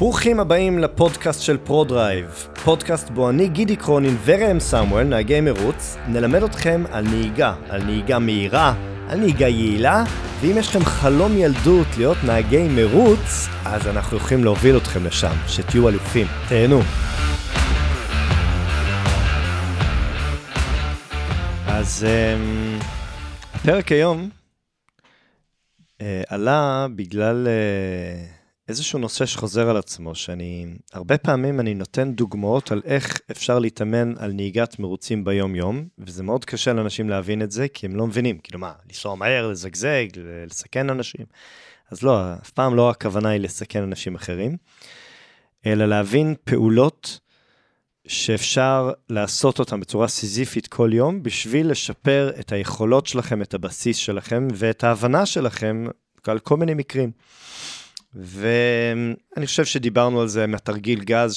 ברוכים הבאים לפודקאסט של ProDrive, פודקאסט בו אני, גידי קרונין וראם סמואל, נהגי מרוץ, נלמד אתכם על נהיגה, על נהיגה מהירה, על נהיגה יעילה, ואם יש לכם חלום ילדות להיות נהגי מרוץ, אז אנחנו יכולים להוביל אתכם לשם, שתהיו אלופים. תהנו. אז אמ, הפרק היום uh, עלה בגלל... Uh, איזשהו נושא שחוזר על עצמו, שאני, הרבה פעמים אני נותן דוגמאות על איך אפשר להתאמן על נהיגת מרוצים ביום-יום, וזה מאוד קשה לאנשים להבין את זה, כי הם לא מבינים, כאילו מה, לנסוע מהר, לזגזג, לסכן אנשים. אז לא, אף פעם לא הכוונה היא לסכן אנשים אחרים, אלא להבין פעולות שאפשר לעשות אותן בצורה סיזיפית כל יום, בשביל לשפר את היכולות שלכם, את הבסיס שלכם, ואת ההבנה שלכם על כל מיני מקרים. ואני חושב שדיברנו על זה מהתרגיל גז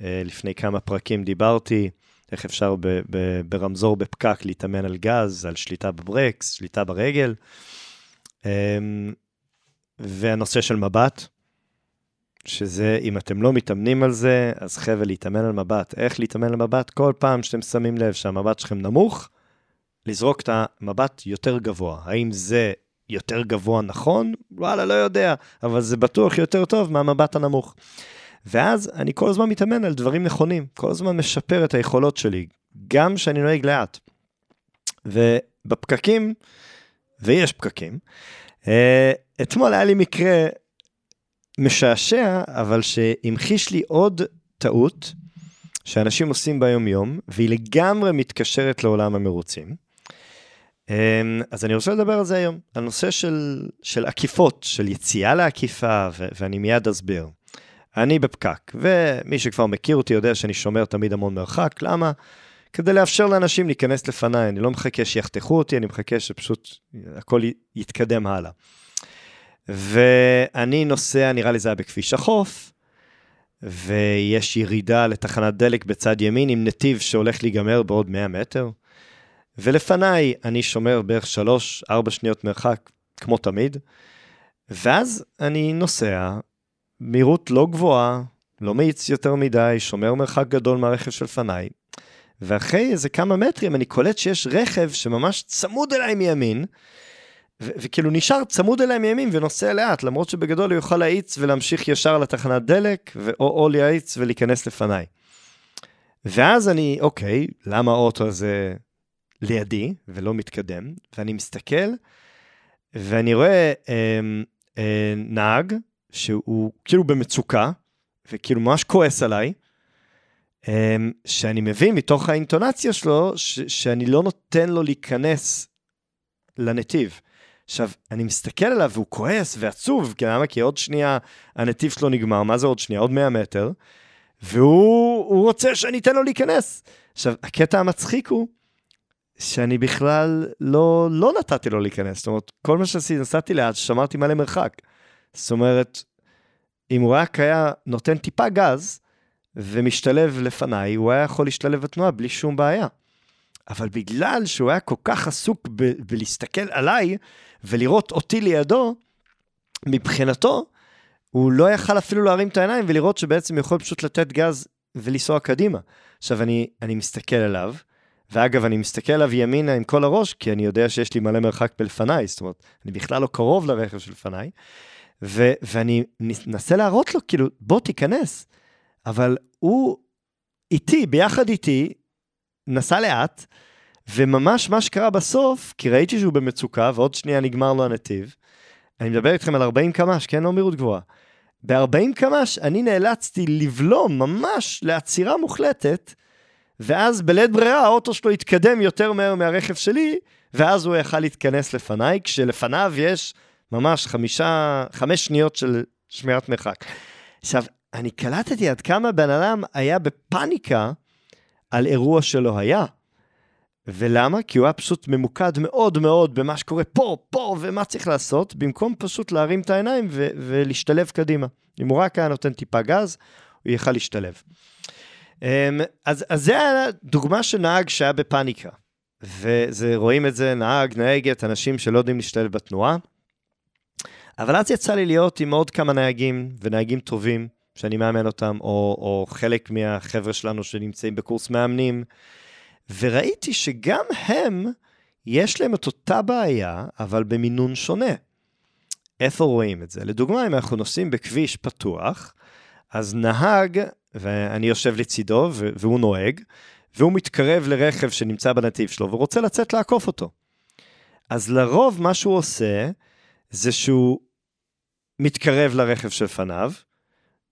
שלפני כמה פרקים דיברתי, איך אפשר ב- ב- ברמזור בפקק להתאמן על גז, על שליטה בברקס, שליטה ברגל. אמ, והנושא של מבט, שזה, אם אתם לא מתאמנים על זה, אז חבל להתאמן על מבט. איך להתאמן על מבט? כל פעם שאתם שמים לב שהמבט שלכם נמוך, לזרוק את המבט יותר גבוה. האם זה יותר גבוה נכון? וואלה, לא יודע, אבל זה בטוח יותר טוב מהמבט הנמוך. ואז אני כל הזמן מתאמן על דברים נכונים, כל הזמן משפר את היכולות שלי, גם כשאני נוהג לאט. ובפקקים, ויש פקקים, אה, אתמול היה לי מקרה משעשע, אבל שהמחיש לי עוד טעות שאנשים עושים ביום-יום, והיא לגמרי מתקשרת לעולם המרוצים. אמ, אז אני רוצה לדבר על זה היום, על נושא של, של עקיפות, של יציאה לעקיפה, ו- ואני מיד אסביר. אני בפקק, ומי שכבר מכיר אותי יודע שאני שומר תמיד המון מרחק, למה? כדי לאפשר לאנשים להיכנס לפניי, אני לא מחכה שיחתכו אותי, אני מחכה שפשוט הכל יתקדם הלאה. ואני נוסע, נראה לי זה היה בכביש החוף, ויש ירידה לתחנת דלק בצד ימין עם נתיב שהולך להיגמר בעוד 100 מטר. ולפניי אני שומר בערך 3-4 שניות מרחק, כמו תמיד, ואז אני נוסע, מהירות לא גבוהה, לא מאיץ יותר מדי, שומר מרחק גדול מהרכב שלפניי, ואחרי איזה כמה מטרים אני קולט שיש רכב שממש צמוד אליי מימין, ו- וכאילו נשאר צמוד אליי מימין ונוסע לאט, למרות שבגדול הוא יוכל להאיץ ולהמשיך ישר לתחנת דלק, ו- או, או להאיץ ולהיכנס לפניי. ואז אני, אוקיי, למה האוטו הזה לידי ולא מתקדם, ואני מסתכל, ואני רואה אה, אה, נהג שהוא כאילו במצוקה, וכאילו ממש כועס עליי, אה, שאני מבין מתוך האינטונציה שלו, ש- שאני לא נותן לו להיכנס לנתיב. עכשיו, אני מסתכל עליו והוא כועס ועצוב, כי למה? כי עוד שנייה הנתיב שלו נגמר, מה זה עוד שנייה? עוד 100 מטר, והוא רוצה שאני אתן לו להיכנס. עכשיו, הקטע המצחיק הוא, שאני בכלל לא, לא נתתי לו להיכנס. זאת אומרת, כל מה שעשיתי, נסעתי לאט, שמרתי מלא מרחק. זאת אומרת, אם הוא רק היה נותן טיפה גז ומשתלב לפניי, הוא היה יכול להשתלב בתנועה בלי שום בעיה. אבל בגלל שהוא היה כל כך עסוק ב- בלהסתכל עליי ולראות אותי לידו, מבחינתו, הוא לא יכל אפילו להרים את העיניים ולראות שבעצם יכול פשוט לתת גז ולנסוע קדימה. עכשיו, אני, אני מסתכל עליו, ואגב, אני מסתכל עליו ימינה עם כל הראש, כי אני יודע שיש לי מלא מרחק בלפניי, זאת אומרת, אני בכלל לא קרוב לרכב שלפניי, ו- ואני מנסה להראות לו, כאילו, בוא תיכנס. אבל הוא איתי, ביחד איתי, נסע לאט, וממש מה שקרה בסוף, כי ראיתי שהוא במצוקה, ועוד שנייה נגמר לו הנתיב, אני מדבר איתכם על 40 קמ"ש, כן? לא מהירות גבוהה. ב-40 קמ"ש אני נאלצתי לבלום ממש לעצירה מוחלטת, ואז בלית ברירה האוטו שלו התקדם יותר מהר מהרכב שלי, ואז הוא יכל להתכנס לפניי, כשלפניו יש ממש חמישה, חמש שניות של שמירת מרחק. עכשיו, אני קלטתי עד כמה בן אדם היה בפאניקה על אירוע שלא היה. ולמה? כי הוא היה פשוט ממוקד מאוד מאוד במה שקורה פה, פה, ומה צריך לעשות, במקום פשוט להרים את העיניים ו- ולהשתלב קדימה. אם הוא רק היה נותן טיפה גז, הוא יכל להשתלב. אמ, אז, אז זה היה דוגמה של נהג שהיה בפאניקה. ורואים את זה נהג, נהגת, אנשים שלא יודעים להשתלב בתנועה. אבל אז יצא לי להיות עם עוד כמה נהגים, ונהגים טובים, שאני מאמן אותם, או, או חלק מהחבר'ה שלנו שנמצאים בקורס מאמנים, וראיתי שגם הם, יש להם את אותה בעיה, אבל במינון שונה. איפה רואים את זה? לדוגמה, אם אנחנו נוסעים בכביש פתוח, אז נהג, ואני יושב לצידו, והוא נוהג, והוא מתקרב לרכב שנמצא בנתיב שלו ורוצה לצאת לעקוף אותו. אז לרוב מה שהוא עושה, זה שהוא מתקרב לרכב שלפניו,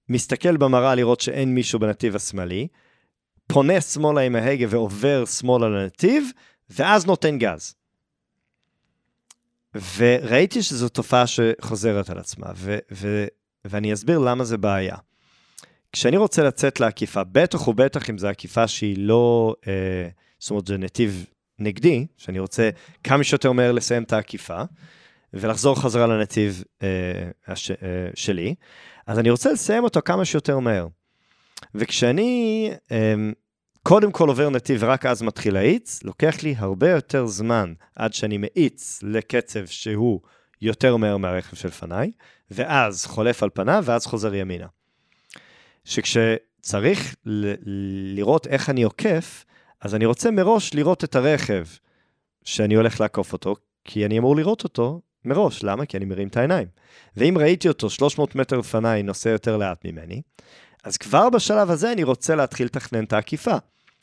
מסתכל במראה לראות שאין מישהו בנתיב השמאלי, פונה שמאלה עם ההגה ועובר שמאלה לנתיב, ואז נותן גז. וראיתי שזו תופעה שחוזרת על עצמה, ו- ו- ואני אסביר למה זה בעיה. כשאני רוצה לצאת לעקיפה, בטח ובטח אם זו עקיפה שהיא לא, אה, זאת אומרת, זה נתיב נגדי, שאני רוצה כמה שיותר מהר לסיים את העקיפה, ולחזור חזרה לנתיב אה, הש, אה, שלי, אז אני רוצה לסיים אותו כמה שיותר מהר. וכשאני אה, קודם כל עובר נתיב ורק אז מתחיל להאיץ, לוקח לי הרבה יותר זמן עד שאני מאיץ לקצב שהוא יותר מהר מהרכב שלפניי, ואז חולף על פניו ואז חוזר ימינה. שכשצריך לראות איך אני עוקף, אז אני רוצה מראש לראות את הרכב שאני הולך לעקוף אותו, כי אני אמור לראות אותו מראש. למה? כי אני מרים את העיניים. ואם ראיתי אותו 300 מטר לפניי נוסע יותר לאט ממני, אז כבר בשלב הזה אני רוצה להתחיל לתכנן את העקיפה.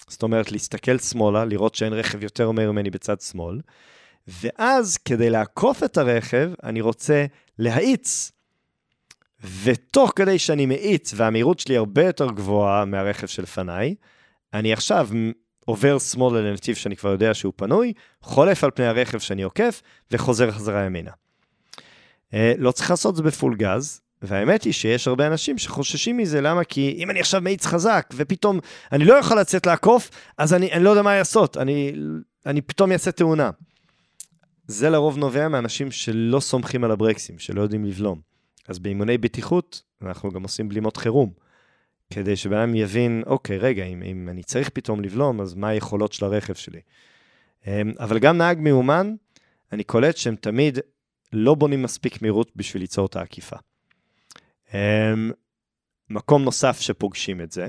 זאת אומרת, להסתכל שמאלה, לראות שאין רכב יותר מהר ממני בצד שמאל, ואז כדי לעקוף את הרכב, אני רוצה להאיץ. ותוך כדי שאני מאיץ והמהירות שלי הרבה יותר גבוהה מהרכב שלפניי, אני עכשיו עובר שמאלה לנתיב שאני כבר יודע שהוא פנוי, חולף על פני הרכב שאני עוקף, וחוזר חזרה ימינה. אה, לא צריך לעשות את זה בפול גז, והאמת היא שיש הרבה אנשים שחוששים מזה, למה? כי אם אני עכשיו מאיץ חזק, ופתאום אני לא יכול לצאת לעקוף, אז אני, אני לא יודע מה לעשות, אני, אני פתאום אעשה תאונה. זה לרוב נובע מאנשים שלא סומכים על הברקסים, שלא יודעים לבלום. אז באימוני בטיחות, אנחנו גם עושים בלימות חירום. כדי שבן אדם יבין, אוקיי, רגע, אם, אם אני צריך פתאום לבלום, אז מה היכולות של הרכב שלי? אמ, אבל גם נהג מיומן, אני קולט שהם תמיד לא בונים מספיק מהירות בשביל ליצור את העקיפה. אמ, מקום נוסף שפוגשים את זה,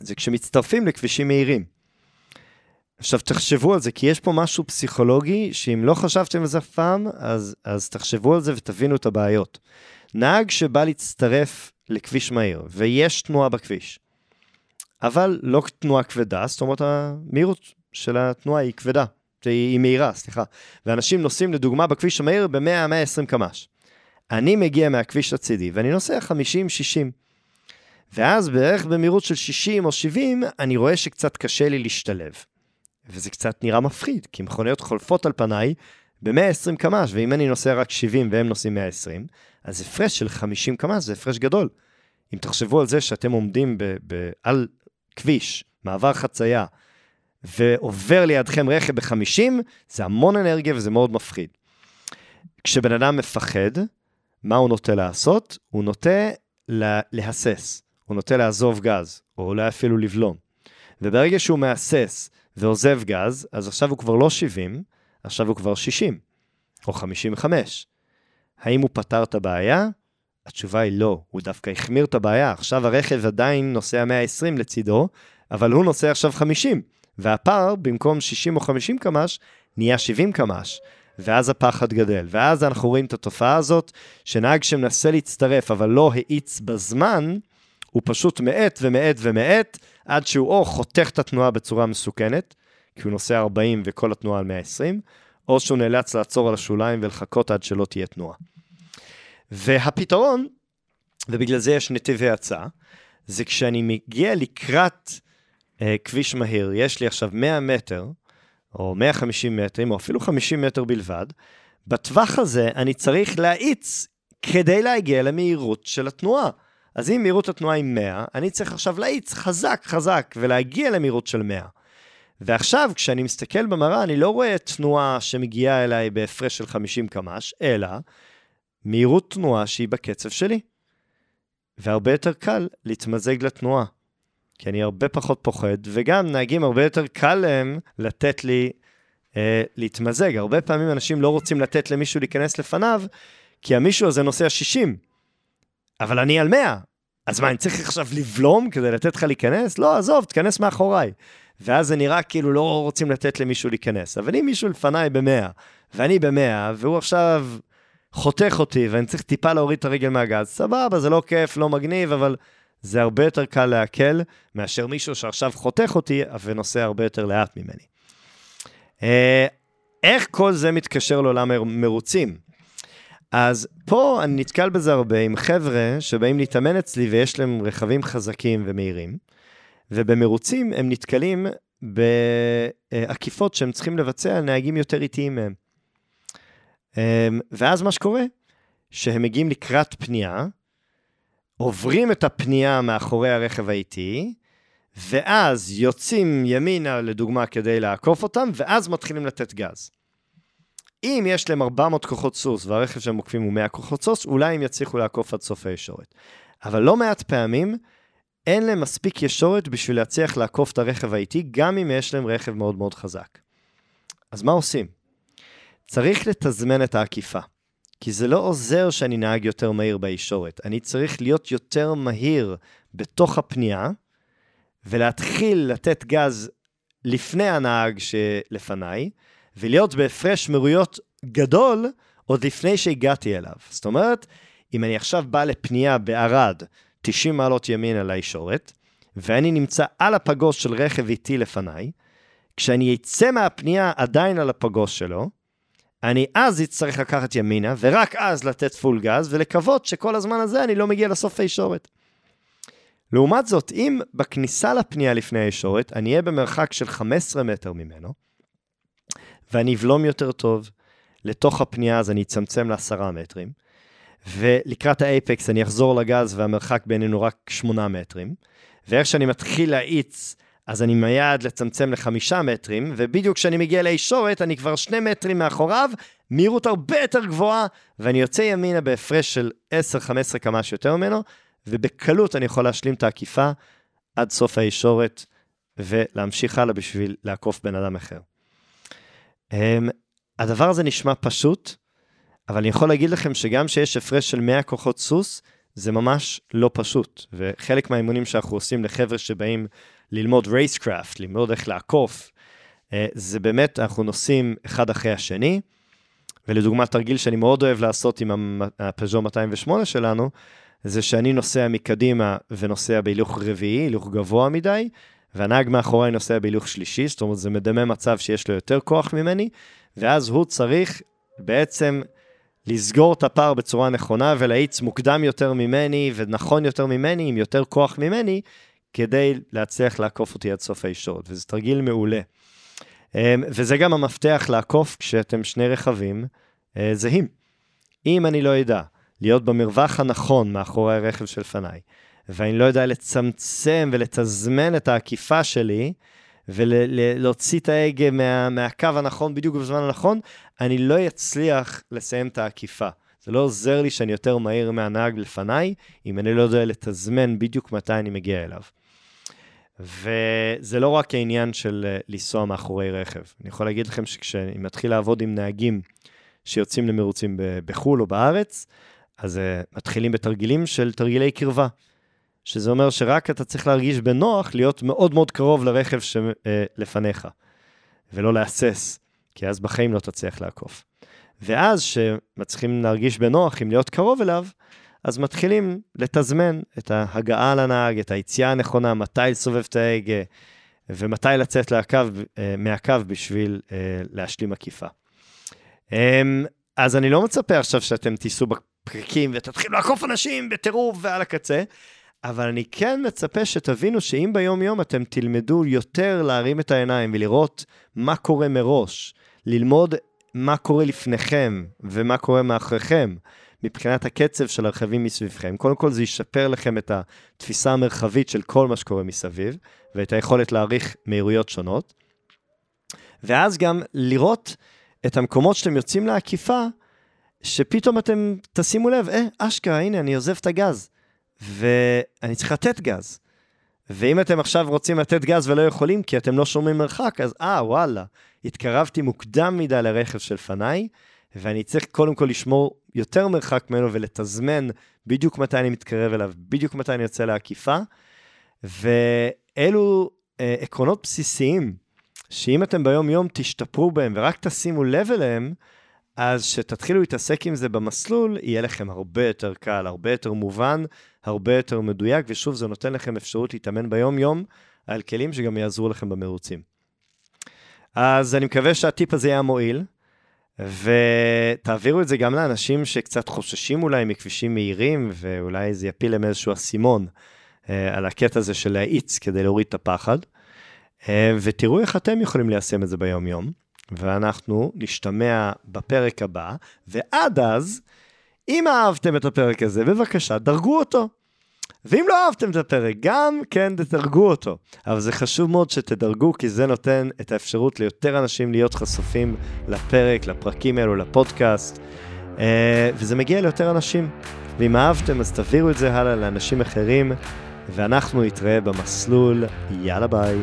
זה כשמצטרפים לכבישים מהירים. עכשיו תחשבו על זה, כי יש פה משהו פסיכולוגי, שאם לא חשבתם על זה אף פעם, אז, אז תחשבו על זה ותבינו את הבעיות. נהג שבא להצטרף לכביש מהיר, ויש תנועה בכביש, אבל לא תנועה כבדה, זאת אומרת המהירות של התנועה היא כבדה, היא מהירה, סליחה. ואנשים נוסעים לדוגמה בכביש המהיר ב-100-120 קמ"ש. אני מגיע מהכביש הצידי ואני נוסע 50-60. ואז בערך במהירות של 60 או 70, אני רואה שקצת קשה לי להשתלב. וזה קצת נראה מפחיד, כי מכוניות חולפות על פניי ב-120 קמ"ש, ואם אני נוסע רק 70 והם נוסעים 120, אז הפרש של 50 קמ"ש זה הפרש גדול. אם תחשבו על זה שאתם עומדים ב- ב- על כביש, מעבר חצייה, ועובר לידכם רכב ב-50, זה המון אנרגיה וזה מאוד מפחיד. כשבן אדם מפחד, מה הוא נוטה לעשות? הוא נוטה לה- להסס, הוא נוטה לעזוב גז, או אולי אפילו לבלום. וברגע שהוא מהסס ועוזב גז, אז עכשיו הוא כבר לא 70, עכשיו הוא כבר 60, או 55. האם הוא פתר את הבעיה? התשובה היא לא, הוא דווקא החמיר את הבעיה. עכשיו הרכב עדיין נוסע 120 לצידו, אבל הוא נוסע עכשיו 50, והפער, במקום 60 או 50 קמ"ש, נהיה 70 קמ"ש. ואז הפחד גדל. ואז אנחנו רואים את התופעה הזאת, שנהג שמנסה להצטרף, אבל לא האיץ בזמן, הוא פשוט מאט ומאט ומאט, עד שהוא או חותך את התנועה בצורה מסוכנת, כי הוא נוסע 40 וכל התנועה על 120, או שהוא נאלץ לעצור על השוליים ולחכות עד שלא תהיה תנועה. והפתרון, ובגלל זה יש נתיבי הצעה, זה כשאני מגיע לקראת אה, כביש מהיר, יש לי עכשיו 100 מטר, או 150 מטרים, או אפילו 50 מטר בלבד, בטווח הזה אני צריך להאיץ כדי להגיע למהירות של התנועה. אז אם מהירות התנועה היא 100, אני צריך עכשיו להאיץ חזק חזק ולהגיע למהירות של 100. ועכשיו, כשאני מסתכל במראה, אני לא רואה תנועה שמגיעה אליי בהפרש של 50 קמ"ש, אלא מהירות תנועה שהיא בקצב שלי. והרבה יותר קל להתמזג לתנועה. כי אני הרבה פחות פוחד, וגם נהגים הרבה יותר קל להם לתת לי אה, להתמזג. הרבה פעמים אנשים לא רוצים לתת למישהו להיכנס לפניו, כי המישהו הזה נוסע 60, אבל אני על 100. אז מה, אני צריך עכשיו לבלום כדי לתת לך להיכנס? לא, עזוב, תיכנס מאחוריי. ואז זה נראה כאילו לא רוצים לתת למישהו להיכנס. אבל אם מישהו לפניי ב-100, ואני ב-100, והוא עכשיו חותך אותי, ואני צריך טיפה להוריד את הרגל מהגז, סבבה, זה לא כיף, לא מגניב, אבל זה הרבה יותר קל לעכל מאשר מישהו שעכשיו חותך אותי ונוסע הרבה יותר לאט ממני. אה, איך כל זה מתקשר לעולם מרוצים? אז פה אני נתקל בזה הרבה עם חבר'ה שבאים להתאמן אצלי ויש להם רכבים חזקים ומהירים, ובמרוצים הם נתקלים בעקיפות שהם צריכים לבצע על נהגים יותר איטיים מהם. אמ, ואז מה שקורה, שהם מגיעים לקראת פנייה, עוברים את הפנייה מאחורי הרכב האיטי, ואז יוצאים ימינה, לדוגמה, כדי לעקוף אותם, ואז מתחילים לתת גז. אם יש להם 400 כוחות סוס והרכב שהם עוקפים הוא 100 כוחות סוס, אולי הם יצליחו לעקוף עד סוף הישורת. אבל לא מעט פעמים אין להם מספיק ישורת בשביל להצליח לעקוף את הרכב האיטי, גם אם יש להם רכב מאוד מאוד חזק. אז מה עושים? צריך לתזמן את העקיפה. כי זה לא עוזר שאני נהג יותר מהיר בישורת. אני צריך להיות יותר מהיר בתוך הפנייה, ולהתחיל לתת גז לפני הנהג שלפניי, ולהיות בהפרש מהירויות גדול עוד לפני שהגעתי אליו. זאת אומרת, אם אני עכשיו בא לפנייה בערד, 90 מעלות ימינה לישורת, ואני נמצא על הפגוש של רכב איטי לפניי, כשאני אצא מהפנייה עדיין על הפגוש שלו, אני אז אצטרך לקחת ימינה, ורק אז לתת פול גז, ולקוות שכל הזמן הזה אני לא מגיע לסוף הישורת. לעומת זאת, אם בכניסה לפנייה לפני הישורת, אני אהיה במרחק של 15 מטר ממנו, ואני אבלום יותר טוב לתוך הפנייה, אז אני אצמצם לעשרה מטרים, ולקראת האייפקס אני אחזור לגז והמרחק בינינו רק 8 מטרים, ואיך שאני מתחיל להאיץ, אז אני מיד לצמצם לחמישה מטרים, ובדיוק כשאני מגיע לישורת, אני כבר שני מטרים מאחוריו, מהירות הרבה יותר גבוהה, ואני יוצא ימינה בהפרש של 10-15 כמה שיותר ממנו, ובקלות אני יכול להשלים את העקיפה עד סוף הישורת, ולהמשיך הלאה בשביל לעקוף בן אדם אחר. Um, הדבר הזה נשמע פשוט, אבל אני יכול להגיד לכם שגם שיש הפרש של 100 כוחות סוס, זה ממש לא פשוט. וחלק מהאימונים שאנחנו עושים לחבר'ה שבאים ללמוד רייסקראפט, ללמוד איך לעקוף, אה, זה באמת, אנחנו נוסעים אחד אחרי השני, ולדוגמה, תרגיל שאני מאוד אוהב לעשות עם הפז'ו 208 שלנו, זה שאני נוסע מקדימה ונוסע בהילוך רביעי, הילוך גבוה מדי, והנהג מאחוריי נוסע בהילוך שלישי, זאת אומרת, זה מדמה מצב שיש לו יותר כוח ממני, ואז הוא צריך בעצם לסגור את הפער בצורה נכונה ולהאיץ מוקדם יותר ממני ונכון יותר ממני, עם יותר כוח ממני, כדי להצליח לעקוף אותי עד סוף הישורת, וזה תרגיל מעולה. אמ, וזה גם המפתח לעקוף כשאתם שני רכבים אה, זהים. אם אני לא אדע להיות במרווח הנכון מאחורי הרכב שלפניי, ואני לא יודע לצמצם ולתזמן את העקיפה שלי, ולהוציא את ההגה מה, מהקו הנכון בדיוק בזמן הנכון, אני לא אצליח לסיים את העקיפה. זה לא עוזר לי שאני יותר מהיר מהנהג לפניי, אם אני לא יודע לתזמן בדיוק מתי אני מגיע אליו. וזה לא רק העניין של אה, לנסוע מאחורי רכב. אני יכול להגיד לכם שכשאני מתחיל לעבוד עם נהגים שיוצאים למרוצים בחו"ל או בארץ, אז uh, מתחילים בתרגילים של תרגילי קרבה. שזה אומר שרק אתה צריך להרגיש בנוח להיות מאוד מאוד קרוב לרכב שלפניך, אה, ולא להסס, כי אז בחיים לא תצליח לעקוף. ואז, שמצליחים להרגיש בנוח עם להיות קרוב אליו, אז מתחילים לתזמן את ההגעה לנהג, את היציאה הנכונה, מתי לסובב את ההגה, ומתי לצאת לקו, אה, מהקו בשביל אה, להשלים עקיפה. אמ, אז אני לא מצפה עכשיו שאתם תיסעו בפרקים ותתחילו לעקוף אנשים בטירוף ועל הקצה, אבל אני כן מצפה שתבינו שאם ביום-יום אתם תלמדו יותר להרים את העיניים ולראות מה קורה מראש, ללמוד מה קורה לפניכם ומה קורה מאחוריכם, מבחינת הקצב של הרכבים מסביבכם. קודם כל זה ישפר לכם את התפיסה המרחבית של כל מה שקורה מסביב, ואת היכולת להעריך מהירויות שונות. ואז גם לראות את המקומות שאתם יוצאים לעקיפה, שפתאום אתם תשימו לב, אה, אשכרה, הנה, אני עוזב את הגז. ואני צריך לתת גז. ואם אתם עכשיו רוצים לתת גז ולא יכולים כי אתם לא שומעים מרחק, אז אה, וואלה, התקרבתי מוקדם מדי לרכב של פניי, ואני צריך קודם כל לשמור יותר מרחק ממנו ולתזמן בדיוק מתי אני מתקרב אליו, בדיוק מתי אני יוצא לעקיפה. ואלו אה, עקרונות בסיסיים, שאם אתם ביום-יום תשתפרו בהם ורק תשימו לב אליהם, אז כשתתחילו להתעסק עם זה במסלול, יהיה לכם הרבה יותר קל, הרבה יותר מובן, הרבה יותר מדויק, ושוב, זה נותן לכם אפשרות להתאמן ביום-יום על כלים שגם יעזרו לכם במרוצים. אז אני מקווה שהטיפ הזה יהיה מועיל, ותעבירו את זה גם לאנשים שקצת חוששים אולי מכבישים מהירים, ואולי זה יפיל להם איזשהו אסימון אה, על הקטע הזה של להאיץ כדי להוריד את הפחד. אה, ותראו איך אתם יכולים ליישם את זה ביום-יום. ואנחנו נשתמע בפרק הבא, ועד אז, אם אהבתם את הפרק הזה, בבקשה, דרגו אותו. ואם לא אהבתם את הפרק, גם כן תדרגו אותו. אבל זה חשוב מאוד שתדרגו, כי זה נותן את האפשרות ליותר אנשים להיות חשופים לפרק, לפרקים האלו, לפודקאסט, אה, וזה מגיע ליותר אנשים. ואם אהבתם, אז תעבירו את זה הלאה לאנשים אחרים, ואנחנו נתראה במסלול. יאללה ביי.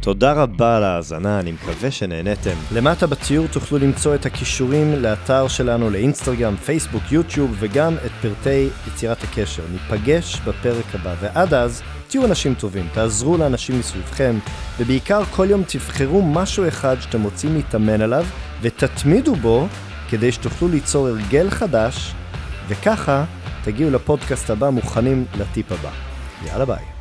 תודה רבה על ההאזנה, אני מקווה שנהניתם. למטה בציור תוכלו למצוא את הכישורים לאתר שלנו, לאינסטגרם, פייסבוק, יוטיוב, וגם את פרטי יצירת הקשר. ניפגש בפרק הבא, ועד אז, תהיו אנשים טובים, תעזרו לאנשים מסביבכם, ובעיקר כל יום תבחרו משהו אחד שאתם רוצים להתאמן עליו, ותתמידו בו, כדי שתוכלו ליצור הרגל חדש, וככה תגיעו לפודקאסט הבא מוכנים לטיפ הבא. יאללה ביי.